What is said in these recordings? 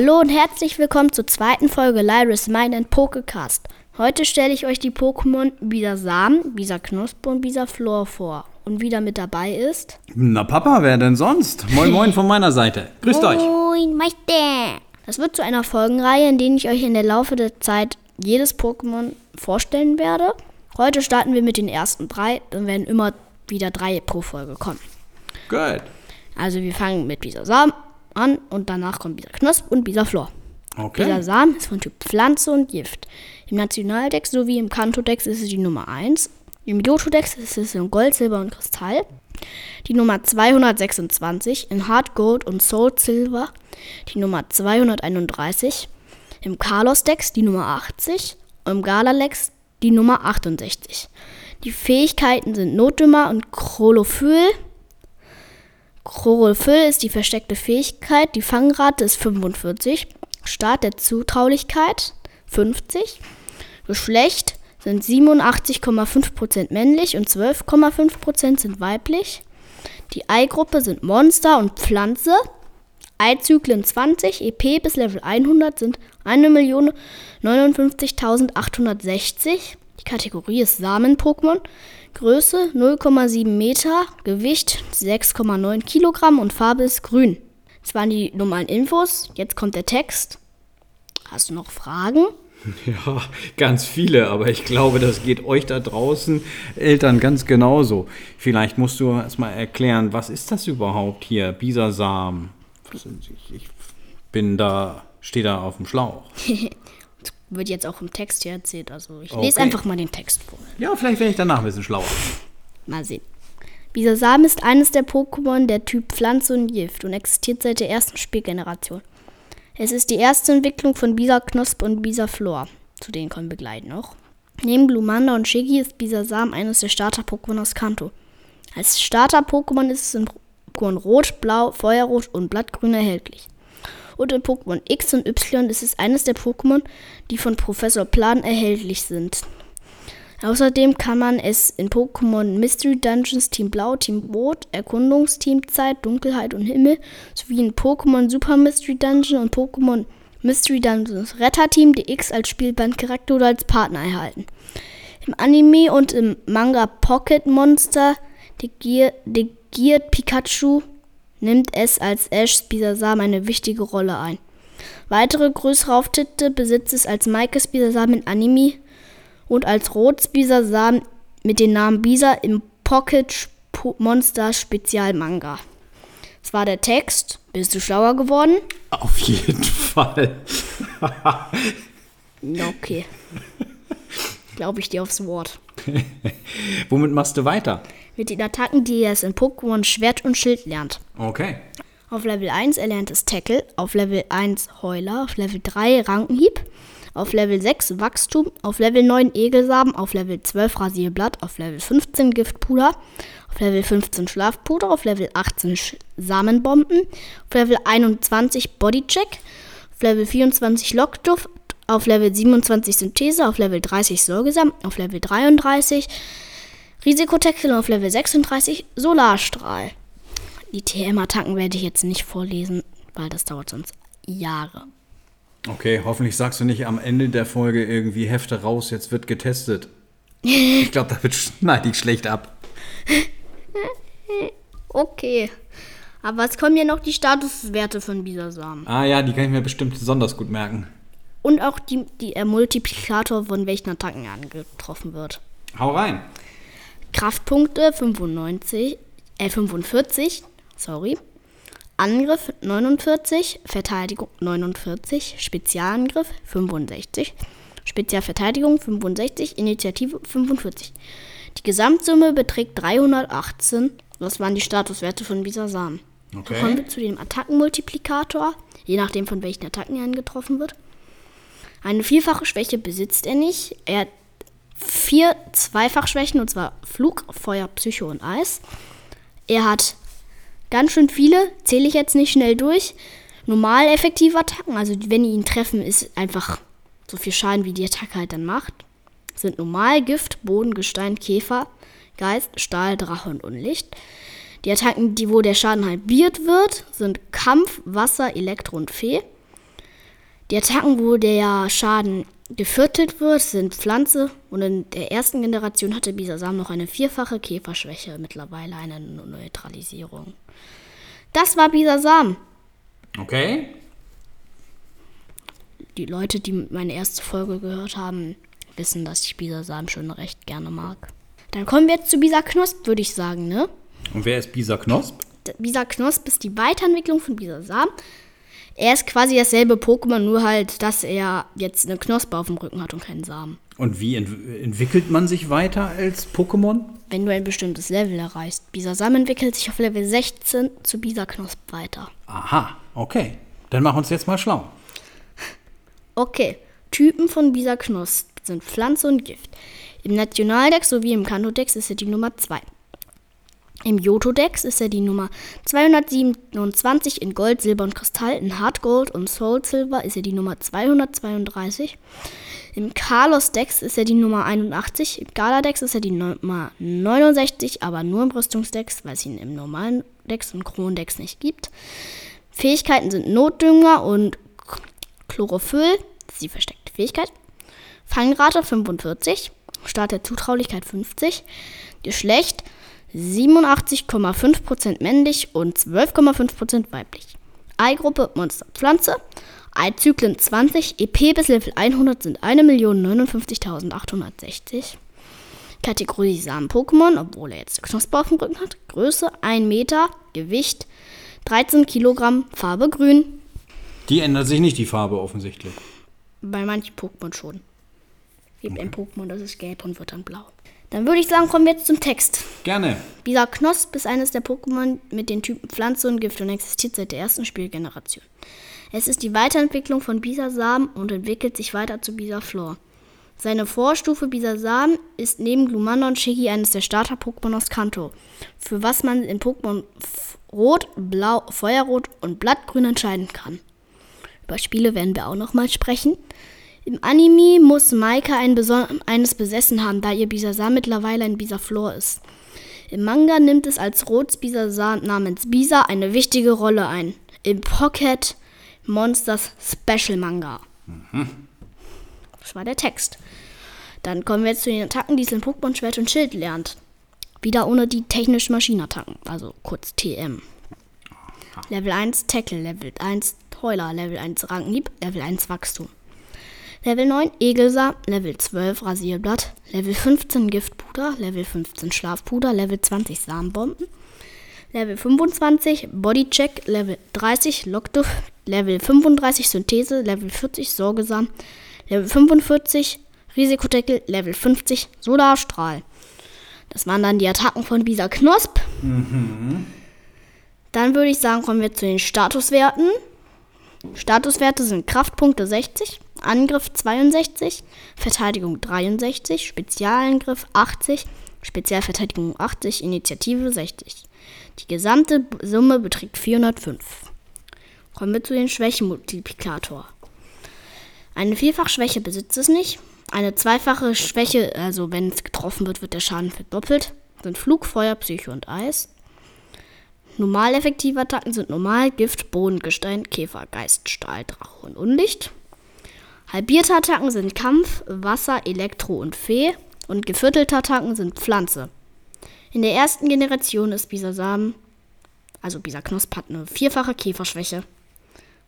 Hallo und herzlich willkommen zur zweiten Folge Lyris Mind and Pokecast. Heute stelle ich euch die Pokémon Bisasam, Bisaknospe und Bisaflor vor. Und wieder mit dabei ist. Na Papa, wer denn sonst? Moin moin von meiner Seite. Grüßt euch. Moin, Meister. Das wird zu einer Folgenreihe, in der ich euch in der Laufe der Zeit jedes Pokémon vorstellen werde. Heute starten wir mit den ersten drei, dann werden immer wieder drei pro Folge kommen. Gut. Also wir fangen mit Bisasam an und danach kommt Bisaknosp und Bisaflor. Okay. Bisasam ist von Typ Pflanze und Gift. Im Nationaldex sowie im Kantodex ist es die Nummer 1. Im Johto-Dex ist es in Gold, Silber und Kristall. Die Nummer 226 in Hard Gold und Soul Silver. Die Nummer 231. Im Carlos-Dex die Nummer 80. Und im Galalex die Nummer 68. Die Fähigkeiten sind Notdümmer und Chlorophyll. Chlorophyll ist die versteckte Fähigkeit. Die Fangrate ist 45. Start der Zutraulichkeit 50. Geschlecht sind 87,5% männlich und 12,5% sind weiblich. Die Eigruppe sind Monster und Pflanze. Eizyklen 20, EP bis Level 100 sind 1.059.860. Die Kategorie ist Samen-Pokémon. Größe 0,7 Meter, Gewicht 6,9 Kilogramm und Farbe ist grün. Das waren die normalen Infos. Jetzt kommt der Text. Hast du noch Fragen? Ja, ganz viele, aber ich glaube, das geht euch da draußen Eltern ganz genauso. Vielleicht musst du erstmal erklären, was ist das überhaupt hier, Bisasam? Ich, ich bin da, stehe da auf dem Schlauch. Wird jetzt auch im Text hier erzählt. Also ich Okay. lese einfach mal den Text vor. Ja, vielleicht werde ich danach ein bisschen schlauer. Mal sehen. Bisasam ist eines der Pokémon der Typ Pflanze und Gift und existiert seit der ersten Spielgeneration. Es ist die erste Entwicklung von Bisaknosp und Bisaflor. Zu denen kommen wir gleich noch. Neben Glumanda und Shiggy ist Bisasam eines der Starter-Pokémon aus Kanto. Als Starter-Pokémon ist es in Pokémon Rot, Blau, Feuerrot und Blattgrün erhältlich. Und in Pokémon X und Y ist es eines der Pokémon, die von Professor Plan erhältlich sind. Außerdem kann man es in Pokémon Mystery Dungeons Team Blau, Team Rot, Erkundungsteam Zeit, Dunkelheit und Himmel sowie in Pokémon Super Mystery Dungeon und Pokémon Mystery Dungeons Retterteam DX als Spielbandcharakter oder als Partner erhalten. Im Anime und im Manga Pocket Monster Degier- Degiert Pikachu nimmt es als Ash Bisasam eine wichtige Rolle ein. Weitere größere Auftritte besitzt es als Maikes Bisasam in Anime und als Rotsbisasam mit dem Namen Bisa im Pocket Monster Spezialmanga. Das war der Text. Bist du schlauer geworden? Auf jeden Fall. Okay. Glaube ich dir aufs Wort. Womit machst du weiter? Mit den Attacken, die er es in Pokémon Schwert und Schild lernt. Okay. Auf Level 1 erlernt es Tackle, auf Level 1 Heuler, auf Level 3 Rankenhieb, auf Level 6 Wachstum, auf Level 9 Egelsamen, auf Level 12 Rasierblatt, auf Level 15 Giftpuder, auf Level 15 Schlafpuder, auf Level 18 Sch Samenbomben, auf Level 21 Bodycheck, auf Level 24 Lockduft, auf Level 27 Synthese, auf Level 30 Sorgesam, auf Level 33 Und auf Level 36 Solarstrahl. Die TM-Attacken werde ich jetzt nicht vorlesen, weil das dauert sonst Jahre. Okay, hoffentlich sagst du nicht am Ende der Folge irgendwie Hefte raus, jetzt wird getestet. Ich glaube, da wird schneide ich schlecht ab. Okay. Aber es kommen ja noch die Statuswerte von Bisasam. Ah ja, die kann ich mir bestimmt besonders gut merken. Und auch die, die äh, Multiplikator, von welchen Attacken angetroffen wird. Hau rein. Kraftpunkte 95, äh 45, sorry. Angriff 49, Verteidigung 49, Spezialangriff 65, Spezialverteidigung 65, Initiative 45. Die Gesamtsumme beträgt 318. Das waren die Statuswerte von Bisasam. Okay. Dann kommen wir zu dem Attackenmultiplikator, je nachdem von welchen Attacken er angetroffen wird. Eine vierfache Schwäche besitzt er nicht. Er hat vier Zweifachschwächen, und zwar Flug, Feuer, Psycho und Eis. Er hat ganz schön viele, zähle ich jetzt nicht schnell durch. Normal effektive Attacken, also wenn die ihn treffen, ist einfach so viel Schaden, wie die Attacke halt dann macht. Sind normal Gift, Boden, Gestein, Käfer, Geist, Stahl, Drache und Unlicht. Die Attacken, die wo der Schaden halbiert wird, sind Kampf, Wasser, Elektro und Fee. Die Attacken, wo der Schaden geviertelt wird, sind Pflanze und in der ersten Generation hatte Bisasam noch eine vierfache Käferschwäche, mittlerweile eine Neutralisierung. Das war Bisasam. Okay. Die Leute, die meine erste Folge gehört haben, wissen, dass ich Bisasam schon recht gerne mag. Dann kommen wir jetzt zu Bisa Knosp, würde ich sagen, ne? Und wer ist Bisa Knosp? Bisa Knosp ist die Weiterentwicklung von Bisasam. Er ist quasi dasselbe Pokémon, nur halt, dass er jetzt eine Knospe auf dem Rücken hat und keinen Samen. Und wie ent entwickelt man sich weiter als Pokémon? Wenn du ein bestimmtes Level erreichst. Bisasam entwickelt sich auf Level 16 zu Bisaknosp weiter. Aha, okay. Dann mach uns jetzt mal schlau. Okay, Typen von Bisaknosp sind Pflanze und Gift. Im Nationaldex sowie im Kantodex ist er die Nummer 2. Im Johto-Dex ist er die Nummer 227 in Gold, Silber und Kristall. In Hard Gold und Soul Silver ist er die Nummer 232. Im Carlos-Dex ist er die Nummer 81. Im Gala-Dex ist er die Nummer 69, aber nur im Rüstungsdex, weil es ihn im normalen Dex und Krondex nicht gibt. Fähigkeiten sind Notdünger und Chlorophyll, das ist die versteckte Fähigkeit. Fangrate 45, Start der Zutraulichkeit 50. Geschlecht 87,5% männlich und 12,5% weiblich. Eigruppe Monsterpflanze. Eizyklen 20, EP bis Level 100 sind 1.059.860. Kategorie Samen-Pokémon, obwohl er jetzt Knospe auf dem Rücken hat. Größe 1 Meter, Gewicht 13 Kilogramm, Farbe grün. Die ändert sich nicht, die Farbe offensichtlich. Bei manchen Pokémon schon. Gibt okay. ein Pokémon, das ist gelb und wird dann blau. Dann würde ich sagen, kommen wir jetzt zum Text. Gerne. Bisa Knosp ist eines der Pokémon mit den Typen Pflanze und Gift und existiert seit der ersten Spielgeneration. Es ist die Weiterentwicklung von Bisa-Samen und entwickelt sich weiter zu Bisa-Flor. Seine Vorstufe Bisa-Samen ist neben Glumanda und Shiggy eines der Starter-Pokémon aus Kanto, für was man in Pokémon Rot, Blau, Feuerrot und Blattgrün entscheiden kann. Über Spiele werden wir auch nochmal sprechen. Im Anime muss Maika ein eines besessen haben, da ihr Bisasar mittlerweile ein Bisaflor ist. Im Manga nimmt es als Rotsbisasar namens Bisa eine wichtige Rolle ein. Im Pocket Monsters Special Manga. Mhm. Das war der Text. Dann kommen wir jetzt zu den Attacken, die es in Pokémon Schwert und Schild lernt. Wieder ohne die technischen Maschinenattacken, also kurz TM. Level 1 Tackle, Level 1 Heuler, Level 1 Ranghieb, Level 1 Wachstum. Level 9 Egelsamen, Level 12 Rasierblatt, Level 15 Giftpuder, Level 15 Schlafpuder, Level 20 Samenbomben, Level 25 Bodycheck, Level 30 Lockduft, Level 35 Synthese, Level 40 Sorgesam, Level 45 Risikodeckel, Level 50 Solarstrahl. Das waren dann die Attacken von Bisa Knosp. Mhm. Dann würde ich sagen, kommen wir zu den Statuswerten. Statuswerte sind Kraftpunkte 60, Angriff 62, Verteidigung 63, Spezialangriff 80, Spezialverteidigung 80, Initiative 60. Die gesamte Summe beträgt 405. Kommen wir zu den Schwächenmultiplikator. Eine Vielfachschwäche besitzt es nicht. Eine zweifache Schwäche, also wenn es getroffen wird, wird der Schaden verdoppelt, sind Flug, Feuer, Psyche und Eis. Normal effektive Attacken sind Normal, Gift, Boden, Gestein, Käfer, Geist, Stahl, Drache und Unlicht. Halbierte Attacken sind Kampf, Wasser, Elektro und Fee. Und geviertelte Attacken sind Pflanze. In der ersten Generation ist Bisasam, also Bisaknosp, hat eine vierfache Käferschwäche.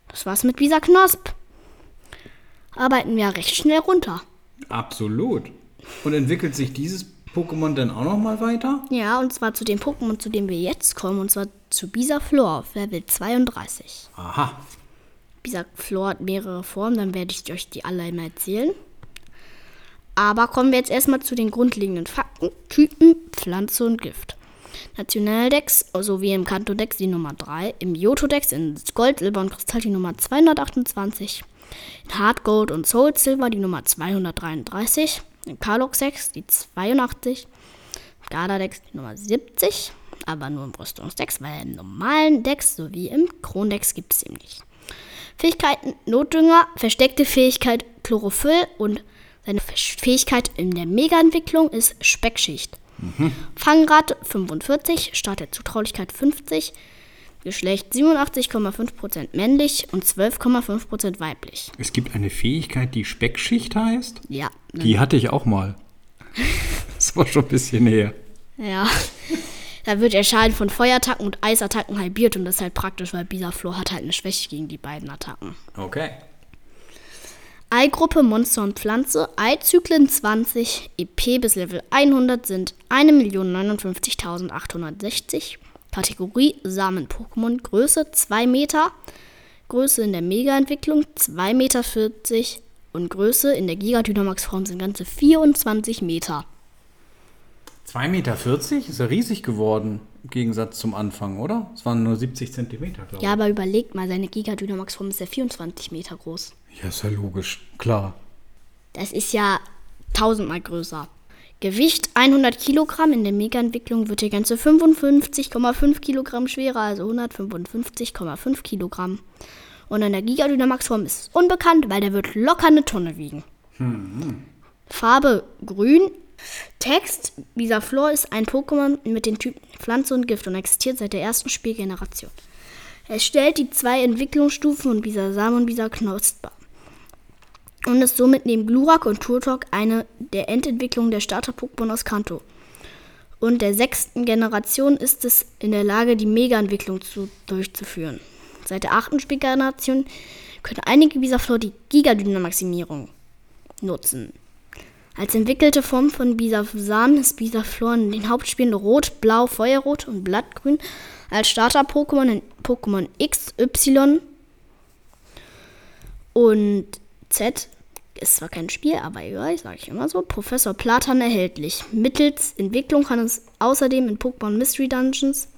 Das war's mit Bisaknosp. Arbeiten wir recht schnell runter. Absolut. Und entwickelt sich dieses Pokémon dann auch noch mal weiter? Ja, und zwar zu dem Pokémon, zu dem wir jetzt kommen, und zwar zu Bisaflor auf Level 32. Aha. Bisaflor hat mehrere Formen, dann werde ich euch die alle einmal erzählen. Aber kommen wir jetzt erstmal zu den grundlegenden Fakten. Typen, Pflanze und Gift. Nationaldex sowie im Kanto-Dex die Nummer 3, im Johto-Dex in Gold, Silber und Kristall die Nummer 228, in Hard Gold und Soul Silver die Nummer 233, in Carlox-Dex die 82, im Garda-Dex die Nummer 70, aber nur im Rüstungsdex, weil im normalen Dex sowie im Krondex gibt es eben nicht. Fähigkeiten Notdünger, versteckte Fähigkeit Chlorophyll und seine Fähigkeit in der Mega-Entwicklung ist Speckschicht. Mhm. Fangrate 45, Start der Zutraulichkeit 50. Geschlecht 87,5% männlich und 12,5% weiblich. Es gibt eine Fähigkeit, die Speckschicht heißt. Ja. Die hatte ich auch mal. Das war schon ein bisschen her. Ja. Da wird der Schaden von Feuerattacken und Eisattacken halbiert und das ist halt praktisch, weil Bisaflor hat halt eine Schwäche gegen die beiden Attacken. Okay. Eigruppe Monster und Pflanze, Eizyklen 20, EP bis Level 100 sind 1.059.860. Kategorie Samen-Pokémon, Größe 2 Meter, Größe in der Mega-Entwicklung 2,40 Meter und Größe in der Giga-Dynamax-Form sind ganze 24 Meter. 2,40 Meter ist ja riesig geworden im Gegensatz zum Anfang, oder? Es waren nur 70 Zentimeter, glaube ich. Ja, aber überlegt mal, seine Giga-Dynamax-Form ist ja 24 Meter groß. Ja, ist ja logisch. Klar. Das ist ja tausendmal größer. Gewicht 100 Kilogramm. In der Mega-Entwicklung wird die ganze 55,5 Kilogramm schwerer, also 155,5 Kilogramm. Und in der Giga-Dynamax-Form ist es unbekannt, weil der wird locker eine Tonne wiegen. Farbe grün. Text, dieser Flor ist ein Pokémon mit den Typen Pflanze und Gift und existiert seit der ersten Spielgeneration. Es stellt die zwei Entwicklungsstufen dieser Samen und dieser Knosper und ist somit neben Glurak und Turtok eine der Endentwicklungen der Starter-Pokémon aus Kanto. Und der sechsten Generation ist es in der Lage, die Mega-Entwicklung zu, durchzuführen. Seit der achten Spielgeneration können einige Bisaflor die Giga-Dynamaximierung nutzen. Als entwickelte Form von Bisafsan ist Bisaflor in den Hauptspielen Rot, Blau, Feuerrot und Blattgrün als Starter-Pokémon in Pokémon X, Y und Z ist zwar kein Spiel, aber egal, sage ich immer so. Professor Platan erhältlich. Mittels Entwicklung kann es außerdem in Pokémon Mystery Dungeons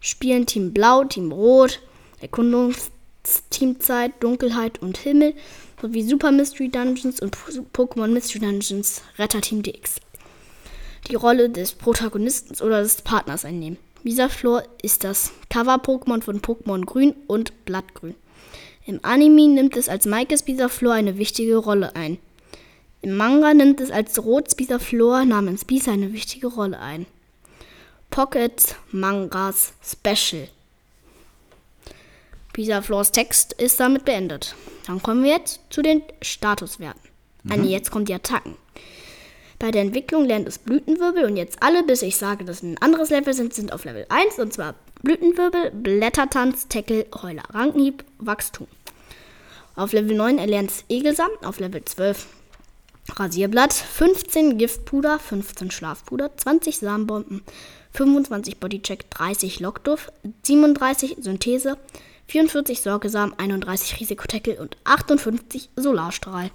spielen Team Blau, Team Rot, Erkundungsteamzeit, Dunkelheit und Himmel sowie Super Mystery Dungeons und Pokémon Mystery Dungeons Retter Team DX. Die Rolle des Protagonisten oder des Partners einnehmen. Visaflor ist das Cover-Pokémon von Pokémon Grün und Blattgrün. Im Anime nimmt es als Maikes Bisaflor eine wichtige Rolle ein. Im Manga nimmt es als Rots Bisaflor namens Bisa eine wichtige Rolle ein. Pocket Mangas Special. Bisaflors Text ist damit beendet. Dann kommen wir jetzt zu den Statuswerten. Mhm. Jetzt kommen die Attacken. Bei der Entwicklung lernt es Blütenwirbel und jetzt alle, bis ich sage, dass ein anderes Level sind, sind auf Level 1 und zwar Blütenwirbel, Blättertanz, Tackle, Heuler, Rankenhieb, Wachstum. Auf Level 9 erlernt es Egelsamen, auf Level 12 Rasierblatt, 15 Giftpuder, 15 Schlafpuder, 20 Samenbomben, 25 Bodycheck, 30 Lockduff, 37 Synthese, 44 Sorgesamen, 31 Risikotackle und 58 Solarstrahl.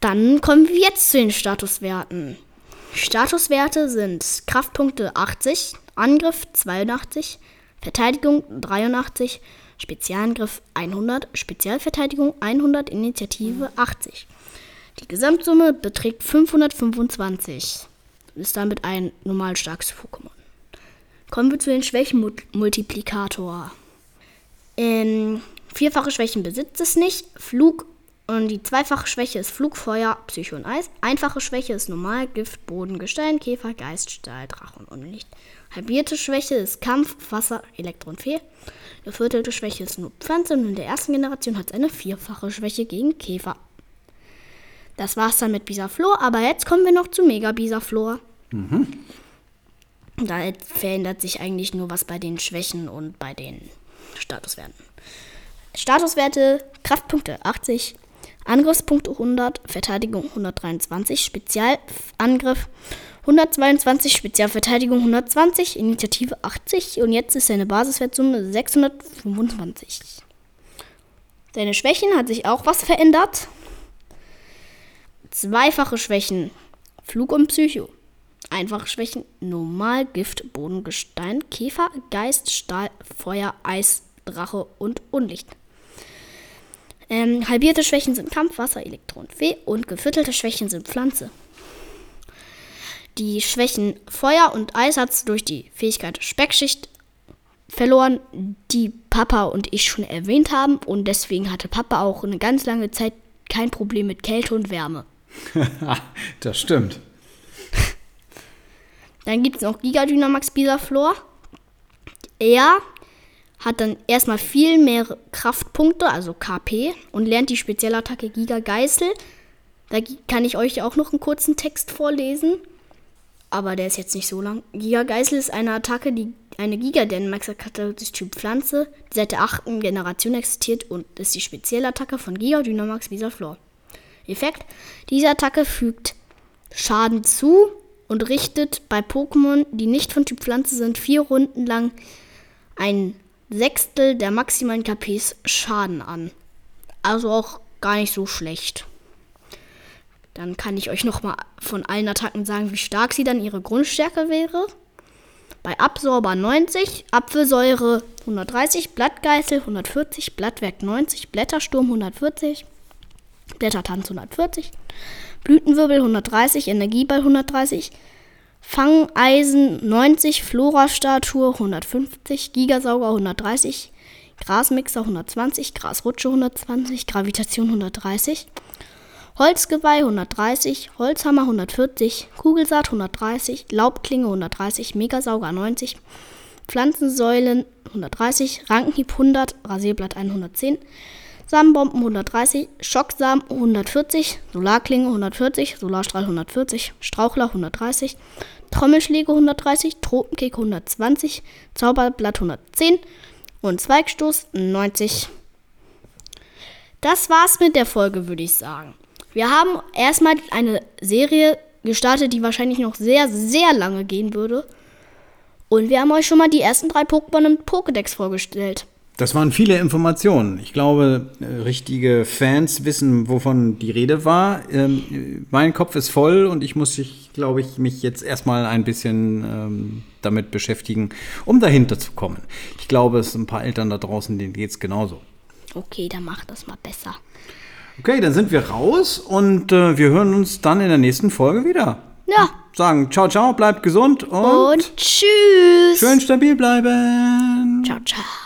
Dann kommen wir jetzt zu den Statuswerten. Statuswerte sind Kraftpunkte 80, Angriff 82, Verteidigung 83, Spezialangriff 100, Spezialverteidigung 100, Initiative 80. Die Gesamtsumme beträgt 525 und ist damit ein normal starkes Pokémon. Kommen wir zu den Schwächenmultiplikator. Ähm, vierfache Schwächen besitzt es nicht. Flug und die zweifache Schwäche ist Flugfeuer, Psycho und Eis. Einfache Schwäche ist Normal, Gift, Boden, Gestein, Käfer, Geist, Stahl, Drachen und Licht. Halbierte Schwäche ist Kampf, Wasser, Elektro und Fee. Geviertelte Schwäche ist nur Pflanze und in der ersten Generation hat es eine vierfache Schwäche gegen Käfer. Das war's dann mit Bisaflor, aber jetzt kommen wir noch zu Mega Bisaflor. Mhm. Da verändert sich eigentlich nur was bei den Schwächen und bei den Statuswerten. Statuswerte, Kraftpunkte 80, Angriffspunkte 100, Verteidigung 123, Spezialangriff 122, Spezialverteidigung 120, Initiative 80 und jetzt ist seine Basiswertsumme 625. Seine Schwächen hat sich auch was verändert. Zweifache Schwächen, Flug und Psycho. Einfache Schwächen, Normal, Gift, Boden, Gestein, Käfer, Geist, Stahl, Feuer, Eis, Drache und Unlicht. Ähm, halbierte Schwächen sind Kampf, Wasser, Elektron, Fee und geviertelte Schwächen sind Pflanze. Die Schwächen Feuer und Eis hat durch die Fähigkeit Speckschicht verloren, die Papa und ich schon erwähnt haben. Und deswegen hatte Papa auch eine ganz lange Zeit kein Problem mit Kälte und Wärme. das stimmt. Dann gibt es noch Giga Dynamax Bisaflor. Er hat dann erstmal viel mehr Kraftpunkte, also KP, und lernt die Spezialattacke Giga Geißel. Da kann ich euch auch noch einen kurzen Text vorlesen, aber der ist jetzt nicht so lang. Giga Geißel ist eine Attacke, die eine Giga Dynamax-Attacke des Typ Pflanze, die seit der achten Generation existiert und ist die Spezialattacke von Giga Dynamax Visaflor. Effekt: Diese Attacke fügt Schaden zu und richtet bei Pokémon, die nicht von Typ Pflanze sind, vier Runden lang ein Sechstel der maximalen KPs Schaden an. Also auch gar nicht so schlecht. Dann kann ich euch nochmal von allen Attacken sagen, wie stark sie dann ihre Grundstärke wäre. Bei Absorber 90, Apfelsäure 130, Blattgeißel 140, Blattwerk 90, Blättersturm 140, Blättertanz 140, Blütenwirbel 130, Energieball 130, Fangeisen 90, Flora-Statue 150, Gigasauger 130, Grasmixer 120, Grasrutsche 120, Gravitation 130, Holzgeweih 130, Holzhammer 140, Kugelsaat 130, Laubklinge 130, Megasauger 90, Pflanzensäulen 130, Rankenhieb 100, Rasierblatt 110, Samenbomben 130, Schocksamen 140, Solarklinge 140, Solarstrahl 140, Strauchler 130, Trommelschläge 130, Tropenkick 120, Zauberblatt 110 und Zweigstoß 90. Das war's mit der Folge, würde ich sagen. Wir haben erstmal eine Serie gestartet, die wahrscheinlich noch sehr, sehr lange gehen würde. Und wir haben euch schon mal die ersten drei Pokémon im Pokédex vorgestellt. Das waren viele Informationen. Ich glaube, äh, richtige Fans wissen, wovon die Rede war. Ähm, mein Kopf ist voll und ich muss, sich, glaube ich, mich jetzt erstmal ein bisschen ähm, damit beschäftigen, um dahinter zu kommen. Ich glaube, es sind ein paar Eltern da draußen, denen geht es genauso. Okay, dann mach das mal besser. Okay, dann sind wir raus und äh, wir hören uns dann in der nächsten Folge wieder. Ja, Sagen ciao, ciao, bleibt gesund und, und tschüss. schön stabil bleiben. Ciao, ciao.